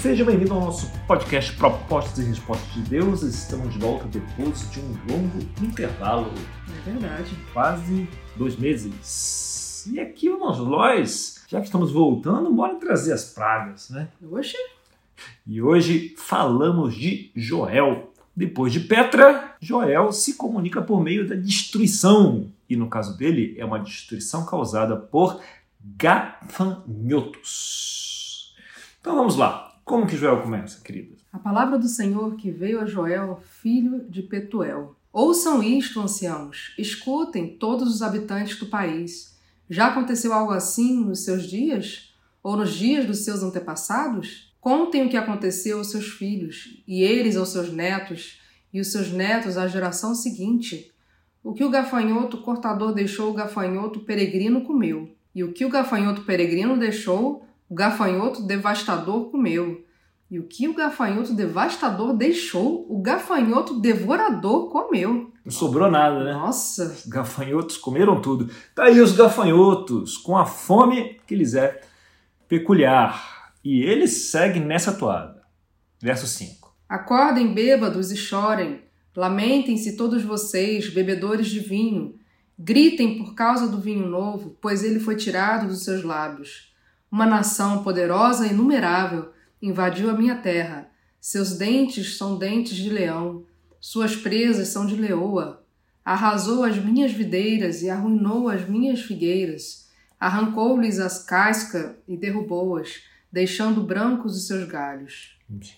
Seja bem-vindo ao nosso podcast Propostas e Respostas de Deus. Estamos de volta depois de um longo intervalo. É verdade. Quase dois meses. E aqui, irmãos, nós, já que estamos voltando, bora trazer as pragas, né? Oxe. E hoje falamos de Joel. Depois de Petra, Joel se comunica por meio da destruição. E no caso dele, é uma destruição causada por gafanhotos. Então vamos lá. Como que Joel começa, querida? A palavra do Senhor que veio a Joel, filho de Petuel. Ouçam isto, anciãos, escutem todos os habitantes do país. Já aconteceu algo assim nos seus dias? Ou nos dias dos seus antepassados? Contem o que aconteceu aos seus filhos, e eles aos seus netos, e os seus netos à geração seguinte. O que o gafanhoto cortador deixou, o gafanhoto peregrino comeu. E o que o gafanhoto peregrino deixou, o gafanhoto devastador comeu. E o que o gafanhoto devastador deixou, o gafanhoto devorador comeu. Não sobrou nada, né? Nossa! Os gafanhotos comeram tudo. Tá aí os gafanhotos, com a fome que lhes é peculiar. E eles seguem nessa toada. Verso 5. Acordem bêbados e chorem. Lamentem-se todos vocês, bebedores de vinho. Gritem por causa do vinho novo, pois ele foi tirado dos seus lábios. Uma nação poderosa e inumerável invadiu a minha terra. Seus dentes são dentes de leão, suas presas são de leoa. Arrasou as minhas videiras e arruinou as minhas figueiras. Arrancou-lhes as cascas e derrubou-as, deixando brancos os seus galhos.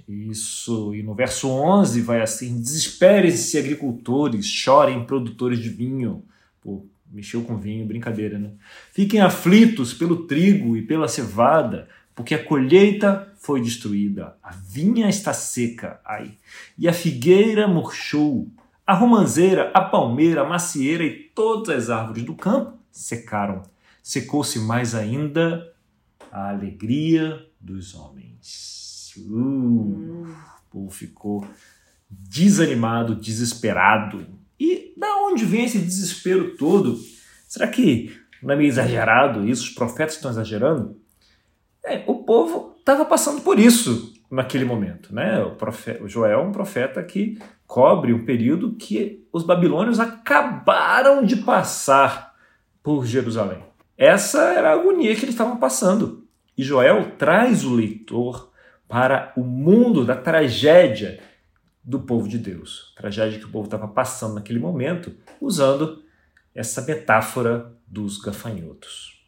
Isso, e no verso 11 vai assim: Desesperem-se, agricultores, chorem, produtores de vinho. Pô, Mexeu com vinho, brincadeira, né? Fiquem aflitos pelo trigo e pela cevada, porque a colheita foi destruída, a vinha está seca, ai, e a figueira murchou, a romanzeira, a palmeira, a macieira e todas as árvores do campo secaram. Secou-se mais ainda a alegria dos homens. Uh, o povo ficou desanimado, desesperado, onde vem esse desespero todo? Será que não é meio exagerado isso? Os profetas estão exagerando? É, o povo estava passando por isso naquele momento. Né? O, profeta, o Joel é um profeta que cobre um período que os babilônios acabaram de passar por Jerusalém. Essa era a agonia que eles estavam passando. E Joel traz o leitor para o mundo da tragédia do povo de Deus, tragédia que o povo estava passando naquele momento, usando essa metáfora dos gafanhotos,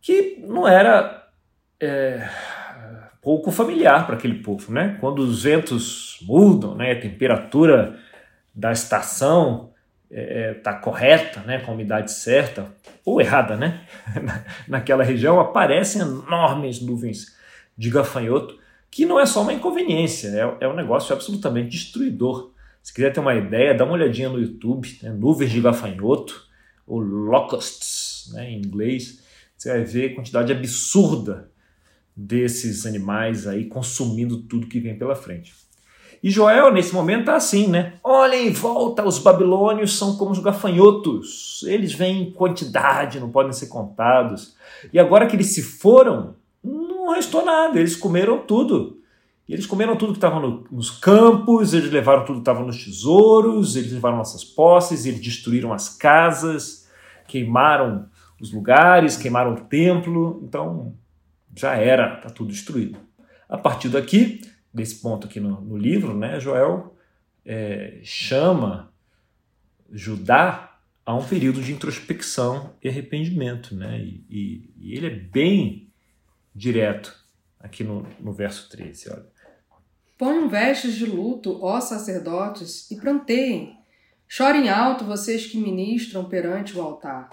que não era é, pouco familiar para aquele povo, né? Quando os ventos mudam, né? A temperatura da estação está é, é tá correta, né? Com a umidade certa ou errada, né? Naquela região aparecem enormes nuvens de gafanhoto que não é só uma inconveniência, é, é um negócio absolutamente destruidor. Se quiser ter uma ideia, dá uma olhadinha no YouTube, né? nuvens de gafanhoto, ou locusts, né, em inglês, você vai ver a quantidade absurda desses animais aí consumindo tudo que vem pela frente. E Joel, nesse momento, está assim, né? Olhem em volta, os babilônios são como os gafanhotos. Eles vêm em quantidade, não podem ser contados. E agora que eles se foram, não restou nada, eles comeram tudo. Eles comeram tudo que estava no, nos campos, eles levaram tudo que estava nos tesouros, eles levaram nossas posses, eles destruíram as casas, queimaram os lugares, queimaram o templo. Então já era, está tudo destruído. A partir daqui, desse ponto aqui no, no livro, né, Joel é, chama Judá a um período de introspecção e arrependimento. Né? E, e, e ele é bem direto aqui no, no verso 13, olha. Ponham vestes de luto, ó sacerdotes, e pranteiem. Chorem alto vocês que ministram perante o altar.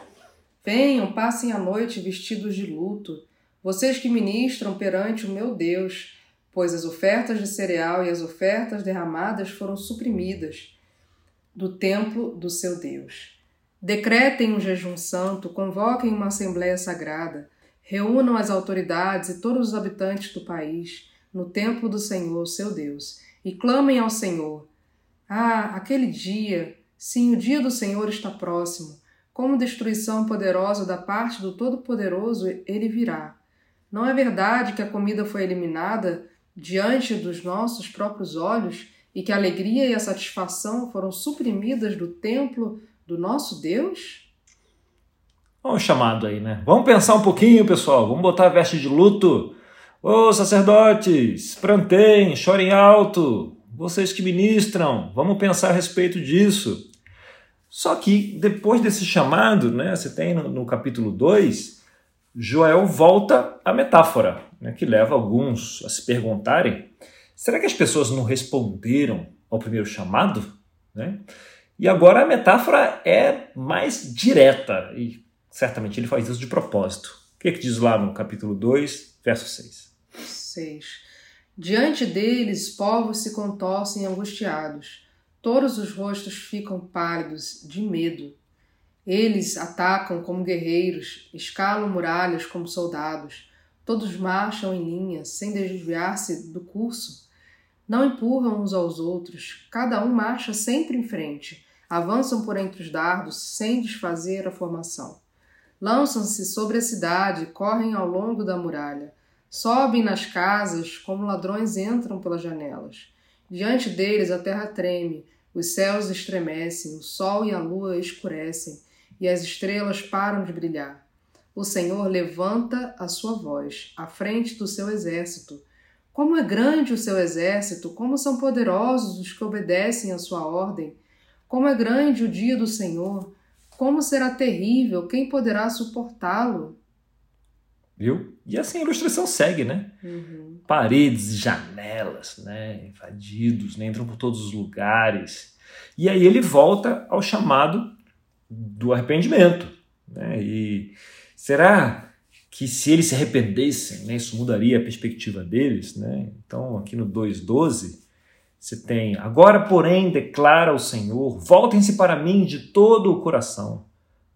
Venham, passem a noite vestidos de luto, vocês que ministram perante o meu Deus, pois as ofertas de cereal e as ofertas derramadas foram suprimidas do templo do seu Deus. Decretem um jejum santo, convoquem uma assembléia sagrada, Reúnam as autoridades e todos os habitantes do país no templo do Senhor, seu Deus, e clamem ao Senhor. Ah, aquele dia, sim, o dia do Senhor está próximo. Como destruição poderosa da parte do Todo-Poderoso, ele virá. Não é verdade que a comida foi eliminada diante dos nossos próprios olhos e que a alegria e a satisfação foram suprimidas do templo do nosso Deus? Olha o chamado aí, né? Vamos pensar um pouquinho, pessoal. Vamos botar a veste de luto. Ô sacerdotes, prantem, chorem alto. Vocês que ministram, vamos pensar a respeito disso. Só que depois desse chamado, né, você tem no, no capítulo 2, Joel volta à metáfora, né, que leva alguns a se perguntarem: será que as pessoas não responderam ao primeiro chamado? Né? E agora a metáfora é mais direta, e certamente ele faz isso de propósito. O que, é que diz lá no capítulo 2, verso 6? 6. Diante deles, povos se contorcem angustiados, todos os rostos ficam pálidos de medo. Eles atacam como guerreiros, escalam muralhas como soldados, todos marcham em linha, sem desviar-se do curso. Não empurram uns aos outros, cada um marcha sempre em frente, avançam por entre os dardos sem desfazer a formação. Lançam-se sobre a cidade, correm ao longo da muralha, sobem nas casas como ladrões entram pelas janelas. Diante deles a terra treme, os céus estremecem, o sol e a lua escurecem e as estrelas param de brilhar. O Senhor levanta a sua voz à frente do seu exército. Como é grande o seu exército, como são poderosos os que obedecem à sua ordem. Como é grande o dia do Senhor, como será terrível, quem poderá suportá-lo? Viu? E assim a ilustração segue, né? Uhum. Paredes, janelas, né? Invadidos, né? entram por todos os lugares. E aí ele volta ao chamado do arrependimento. Né? E será que se eles se arrependessem, né, isso mudaria a perspectiva deles? Né? Então, aqui no 2,12, você tem: Agora, porém, declara o Senhor, voltem-se para mim de todo o coração,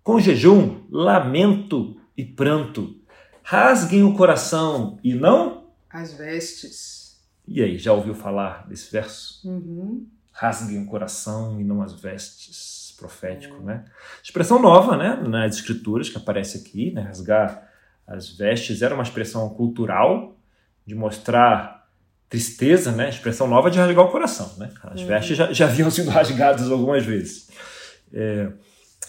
com jejum, lamento e pranto. Rasguem o coração e não as vestes. E aí, já ouviu falar desse verso? Uhum. Rasguem o coração e não as vestes profético, né? Expressão nova, né, nas escrituras que aparece aqui, né, rasgar as vestes era uma expressão cultural de mostrar tristeza, né? Expressão nova de rasgar o coração, né? As uhum. vestes já, já haviam sido rasgadas algumas vezes. É,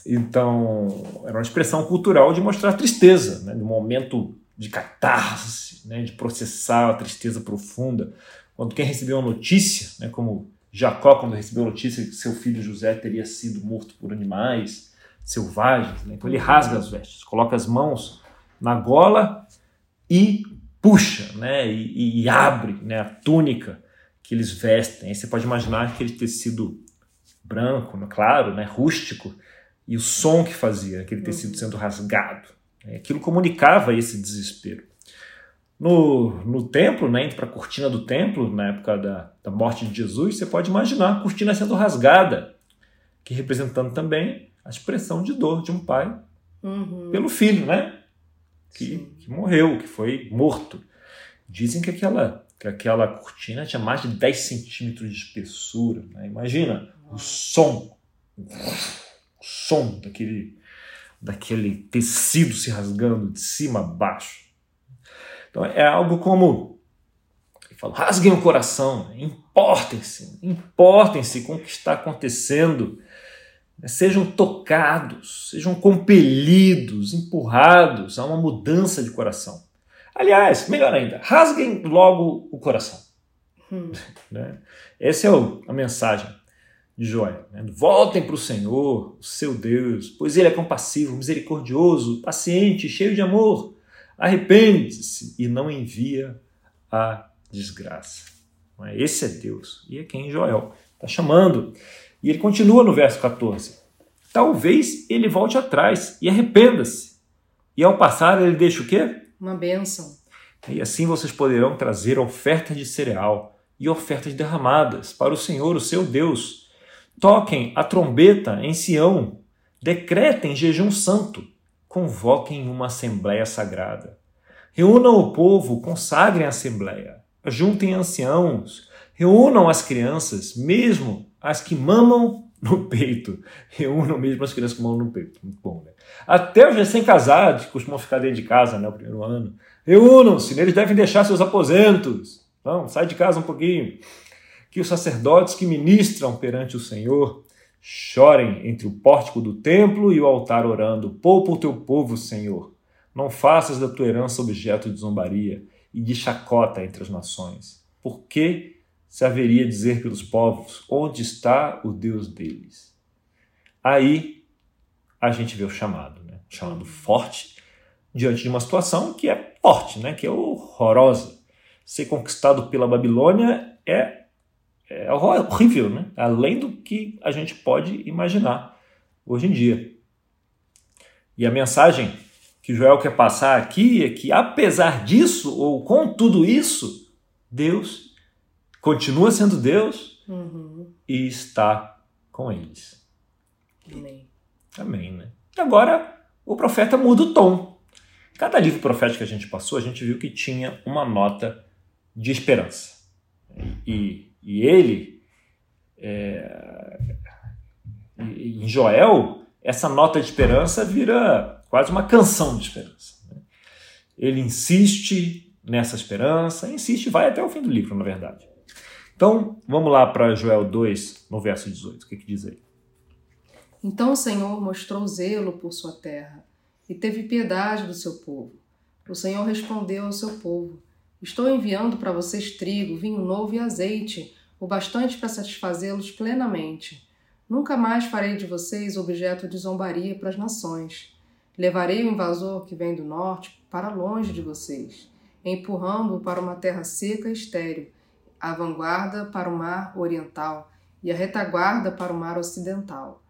então, era uma expressão cultural de mostrar tristeza, né? De um momento de catarse, né? De processar a tristeza profunda. Quando quem recebeu a notícia, né? Como Jacó, quando recebeu a notícia que seu filho José teria sido morto por animais selvagens, né? então ele rasga as vestes, coloca as mãos na gola e puxa, né? e, e abre né? a túnica que eles vestem. Aí você pode imaginar aquele tecido branco, claro, né? rústico, e o som que fazia aquele tecido uhum. sendo rasgado. Aquilo comunicava esse desespero. No, no templo, né, indo para a cortina do templo, na época da, da morte de Jesus, você pode imaginar a cortina sendo rasgada, que representando também a expressão de dor de um pai uhum. pelo filho, né? Que, que, morreu, que foi morto. Dizem que aquela, que aquela cortina tinha mais de 10 centímetros de espessura. Né? Imagina o som, o som daquele, daquele tecido se rasgando de cima a baixo. Então é algo como, fala, rasguem o coração, importem-se, importem-se com o que está acontecendo? Sejam tocados, sejam compelidos, empurrados a uma mudança de coração. Aliás, melhor ainda, rasguem logo o coração. Hum. Né? Essa é a mensagem de Joel. Né? Voltem para o Senhor, o seu Deus, pois Ele é compassivo, misericordioso, paciente, cheio de amor Arrepende-se e não envia a desgraça. É? Esse é Deus. E é quem Joel está chamando. E ele continua no verso 14. Talvez ele volte atrás e arrependa-se. E ao passar, ele deixa o quê? Uma bênção. E assim vocês poderão trazer ofertas de cereal e ofertas derramadas para o Senhor, o seu Deus. Toquem a trombeta em Sião, decretem jejum santo convoquem uma assembleia sagrada. Reúnam o povo, consagrem a assembleia. Juntem anciãos, reúnam as crianças, mesmo as que mamam no peito. Reúnam mesmo as crianças que mamam no peito. Muito bom, né? Até os recém-casados, que costumam ficar dentro de casa, né, o primeiro ano. Reúnam-se, eles devem deixar seus aposentos. Não, sai de casa um pouquinho. Que os sacerdotes que ministram perante o Senhor chorem entre o pórtico do templo e o altar orando: Poupa o teu povo, Senhor. Não faças da tua herança objeto de zombaria e de chacota entre as nações. Por que se haveria dizer pelos povos: Onde está o Deus deles? Aí a gente vê o chamado, né? O chamado forte diante de uma situação que é forte, né? Que é horrorosa. Ser conquistado pela Babilônia é, é horrível, né? Além do que a gente pode imaginar hoje em dia. E a mensagem que Joel quer passar aqui é que, apesar disso, ou com tudo isso, Deus continua sendo Deus Uhum. e está com eles. Amém. Amém, né? E agora o profeta muda o tom. Cada livro profético que a gente passou, a gente viu que tinha uma nota de esperança. E, e ele, é, em Joel, essa nota de esperança vira quase uma canção de esperança. né? Ele insiste nessa esperança, insiste e vai até o fim do livro, na verdade. Então, vamos lá para Joel 2, no verso 18. O que, que diz aí? Então o Senhor mostrou zelo por sua terra e teve piedade do seu povo. O Senhor respondeu ao seu povo: Estou enviando para vocês trigo, vinho novo e azeite, o bastante para satisfazê-los plenamente. Nunca mais farei de vocês objeto de zombaria para as nações. Levarei o invasor que vem do norte para longe de vocês, empurrando-o para uma terra seca e estéril, a vanguarda para o mar oriental e a retaguarda para o mar ocidental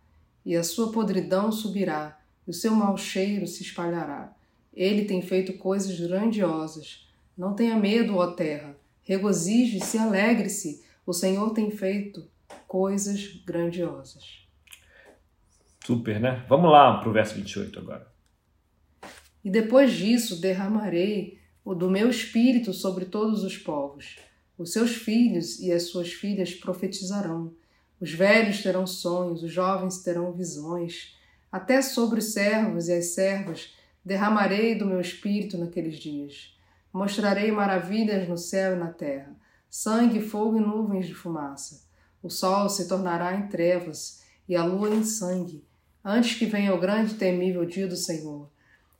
e a sua podridão subirá, e o seu mau cheiro se espalhará. Ele tem feito coisas grandiosas. Não tenha medo, ó terra. Regozije-se, alegre-se. O Senhor tem feito coisas grandiosas. Super, né? Vamos lá para o verso 28 agora. E depois disso derramarei o do meu espírito sobre todos os povos. Os seus filhos e as suas filhas profetizarão. Os velhos terão sonhos, os jovens terão visões. Até sobre os servos e as servas derramarei do meu espírito naqueles dias. Mostrarei maravilhas no céu e na terra, sangue, fogo e nuvens de fumaça. O sol se tornará em trevas e a lua em sangue, antes que venha o grande e temível dia do Senhor.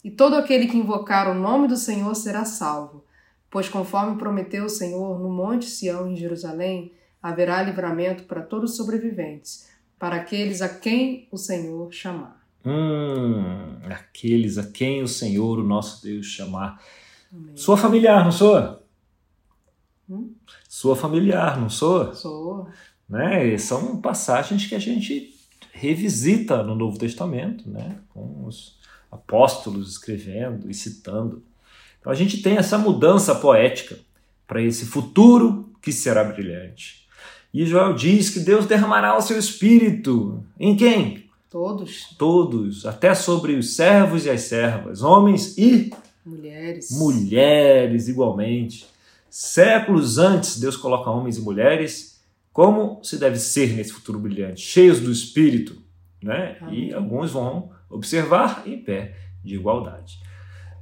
E todo aquele que invocar o nome do Senhor será salvo, pois conforme prometeu o Senhor no monte Sião em Jerusalém, haverá livramento para todos os sobreviventes, para aqueles a quem o Senhor chamar. Hum, aqueles a quem o Senhor, o nosso Deus, chamar. Amém. Sua familiar, não sou? Hum? Sua familiar, não sou? Sou. Né? São passagens que a gente revisita no Novo Testamento, né? com os apóstolos escrevendo e citando. Então a gente tem essa mudança poética para esse futuro que será brilhante. E Joel diz que Deus derramará o seu espírito em quem? Todos, Todos, até sobre os servos e as servas, homens e mulheres. mulheres igualmente. Séculos antes, Deus coloca homens e mulheres como se deve ser nesse futuro brilhante, cheios do Espírito, né? Amém. E alguns vão observar em pé de igualdade.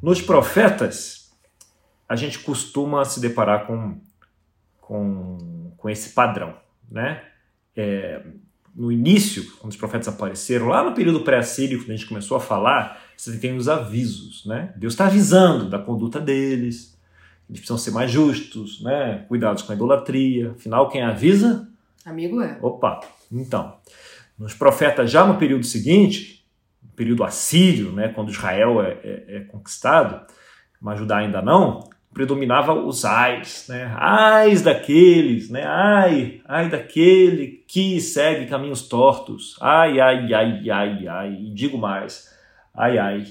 Nos profetas, a gente costuma se deparar com, com, com esse padrão, né? É, no início, quando os profetas apareceram, lá no período pré-assírio, quando a gente começou a falar, você tem os avisos, né? Deus está avisando da conduta deles, eles precisam ser mais justos, né? Cuidados com a idolatria. Afinal, quem avisa? Amigo é. Opa! Então, nos profetas já no período seguinte, período assírio, né? Quando Israel é, é- é conquistado, mas Judá ainda não, predominava os ais, né? Ais daqueles, né? Ai, ai daquele que segue caminhos tortos. Ai, ai, ai, ai, ai. E digo mais, ai, ai.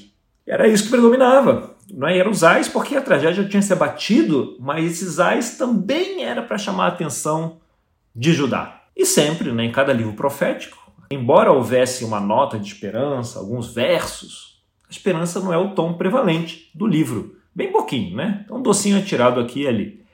Era isso que predominava. Não é? Eram os ais porque a tragédia tinha se abatido, mas esses ais também era para chamar a atenção de Judá. E sempre, né, em cada livro profético, embora houvesse uma nota de esperança, alguns versos, a esperança não é o tom prevalente do livro. Bem pouquinho, né? Então, um docinho é tirado aqui e ali.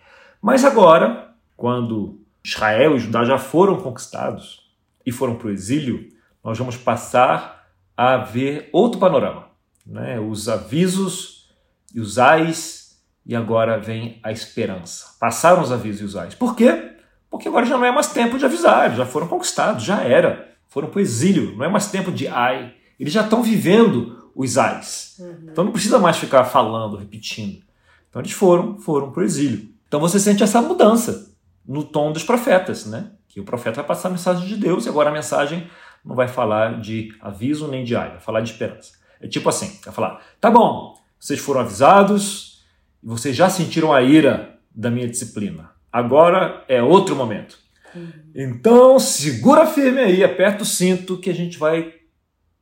Mas agora, quando Israel e Judá já foram conquistados e foram para o exílio, nós vamos passar a ver outro panorama. Né? Os avisos e os ais e agora vem a esperança. Passaram os avisos e os ais. Por quê? Porque agora já não é mais tempo de avisar, já foram conquistados, já era. Foram para o exílio, não é mais tempo de ai. Eles já estão vivendo os ais. Uhum. Então não precisa mais ficar falando, repetindo. Então eles foram, foram para o exílio. Então você sente essa mudança no tom dos profetas, né? Que o profeta vai passar a mensagem de Deus e agora a mensagem não vai falar de aviso nem de ai, vai falar de esperança. É tipo assim, vai falar: "Tá bom, vocês foram avisados, e vocês já sentiram a ira da minha disciplina. Agora é outro momento. Uhum. Então, segura firme aí, aperta o cinto que a gente vai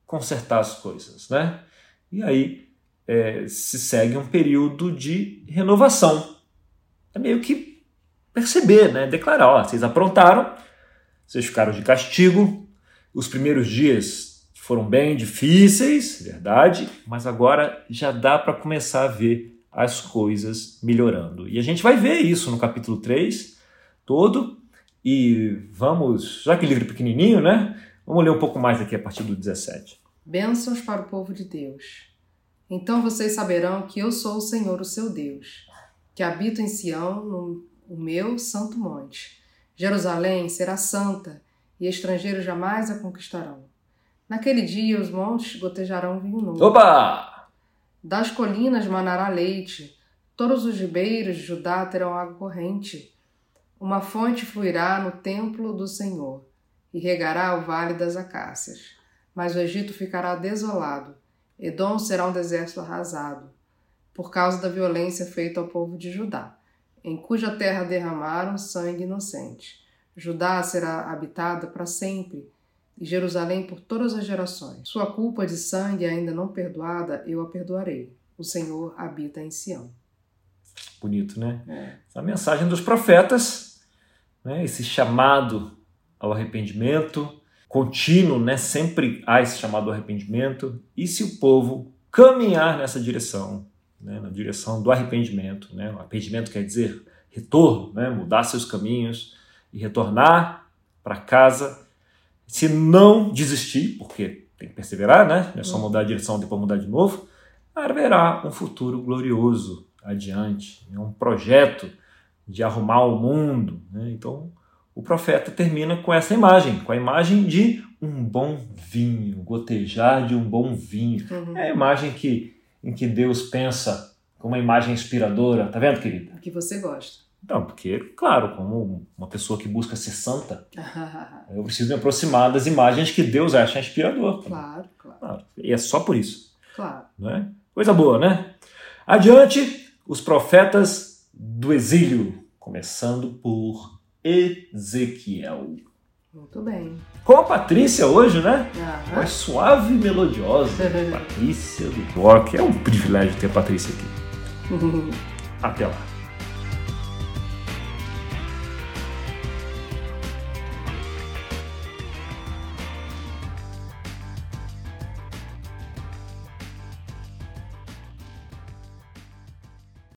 consertar as coisas, né? E aí é, se segue um período de renovação. É meio que perceber, né? Declarar, ó, vocês aprontaram, vocês ficaram de castigo, os primeiros dias foram bem difíceis, verdade, mas agora já dá para começar a ver as coisas melhorando. E a gente vai ver isso no capítulo 3 todo. E vamos, já que livro pequenininho, né? Vamos ler um pouco mais aqui a partir do 17. Bênçãos para o povo de Deus. Então vocês saberão que eu sou o Senhor, o seu Deus, que habito em Sião, no o meu santo monte. Jerusalém será santa, e estrangeiros jamais a conquistarão. Naquele dia os montes gotejarão vinho novo. Opa! Das colinas manará leite, todos os ribeiros de Judá terão água corrente. Uma fonte fluirá no templo do Senhor e regará o vale das acácias. Mas o Egito ficará desolado, Edom será um deserto arrasado, por causa da violência feita ao povo de Judá, em cuja terra derramaram sangue inocente. Judá será habitada para sempre e Jerusalém por todas as gerações. Sua culpa de sangue ainda não perdoada, eu a perdoarei. O Senhor habita em Sião. Bonito, né? É. Essa mensagem dos profetas, né? esse chamado ao arrependimento contínuo, né? sempre há esse chamado ao arrependimento. E se o povo caminhar nessa direção, né? na direção do arrependimento, né? o arrependimento quer dizer retorno, né? mudar seus caminhos e retornar para casa se não desistir, porque tem que perseverar, né? Não é só mudar a direção depois mudar de novo, haverá um futuro glorioso adiante, é um projeto de arrumar o mundo. Né? Então, o profeta termina com essa imagem, com a imagem de um bom vinho, gotejar de um bom vinho. Uhum. É a imagem que, em que Deus pensa como uma imagem inspiradora. Tá vendo, querida? Que você gosta. Não, porque, claro, como uma pessoa que busca ser santa, eu preciso me aproximar das imagens que Deus acha inspirador. Claro, claro, claro. E é só por isso. Claro. Né? Coisa boa, né? Adiante, os profetas do exílio, começando por Ezequiel. Muito bem. Com a Patrícia hoje, né? Uhum. Mais suave e melodiosa. Patrícia do Rock. É um privilégio ter a Patrícia aqui. Até lá.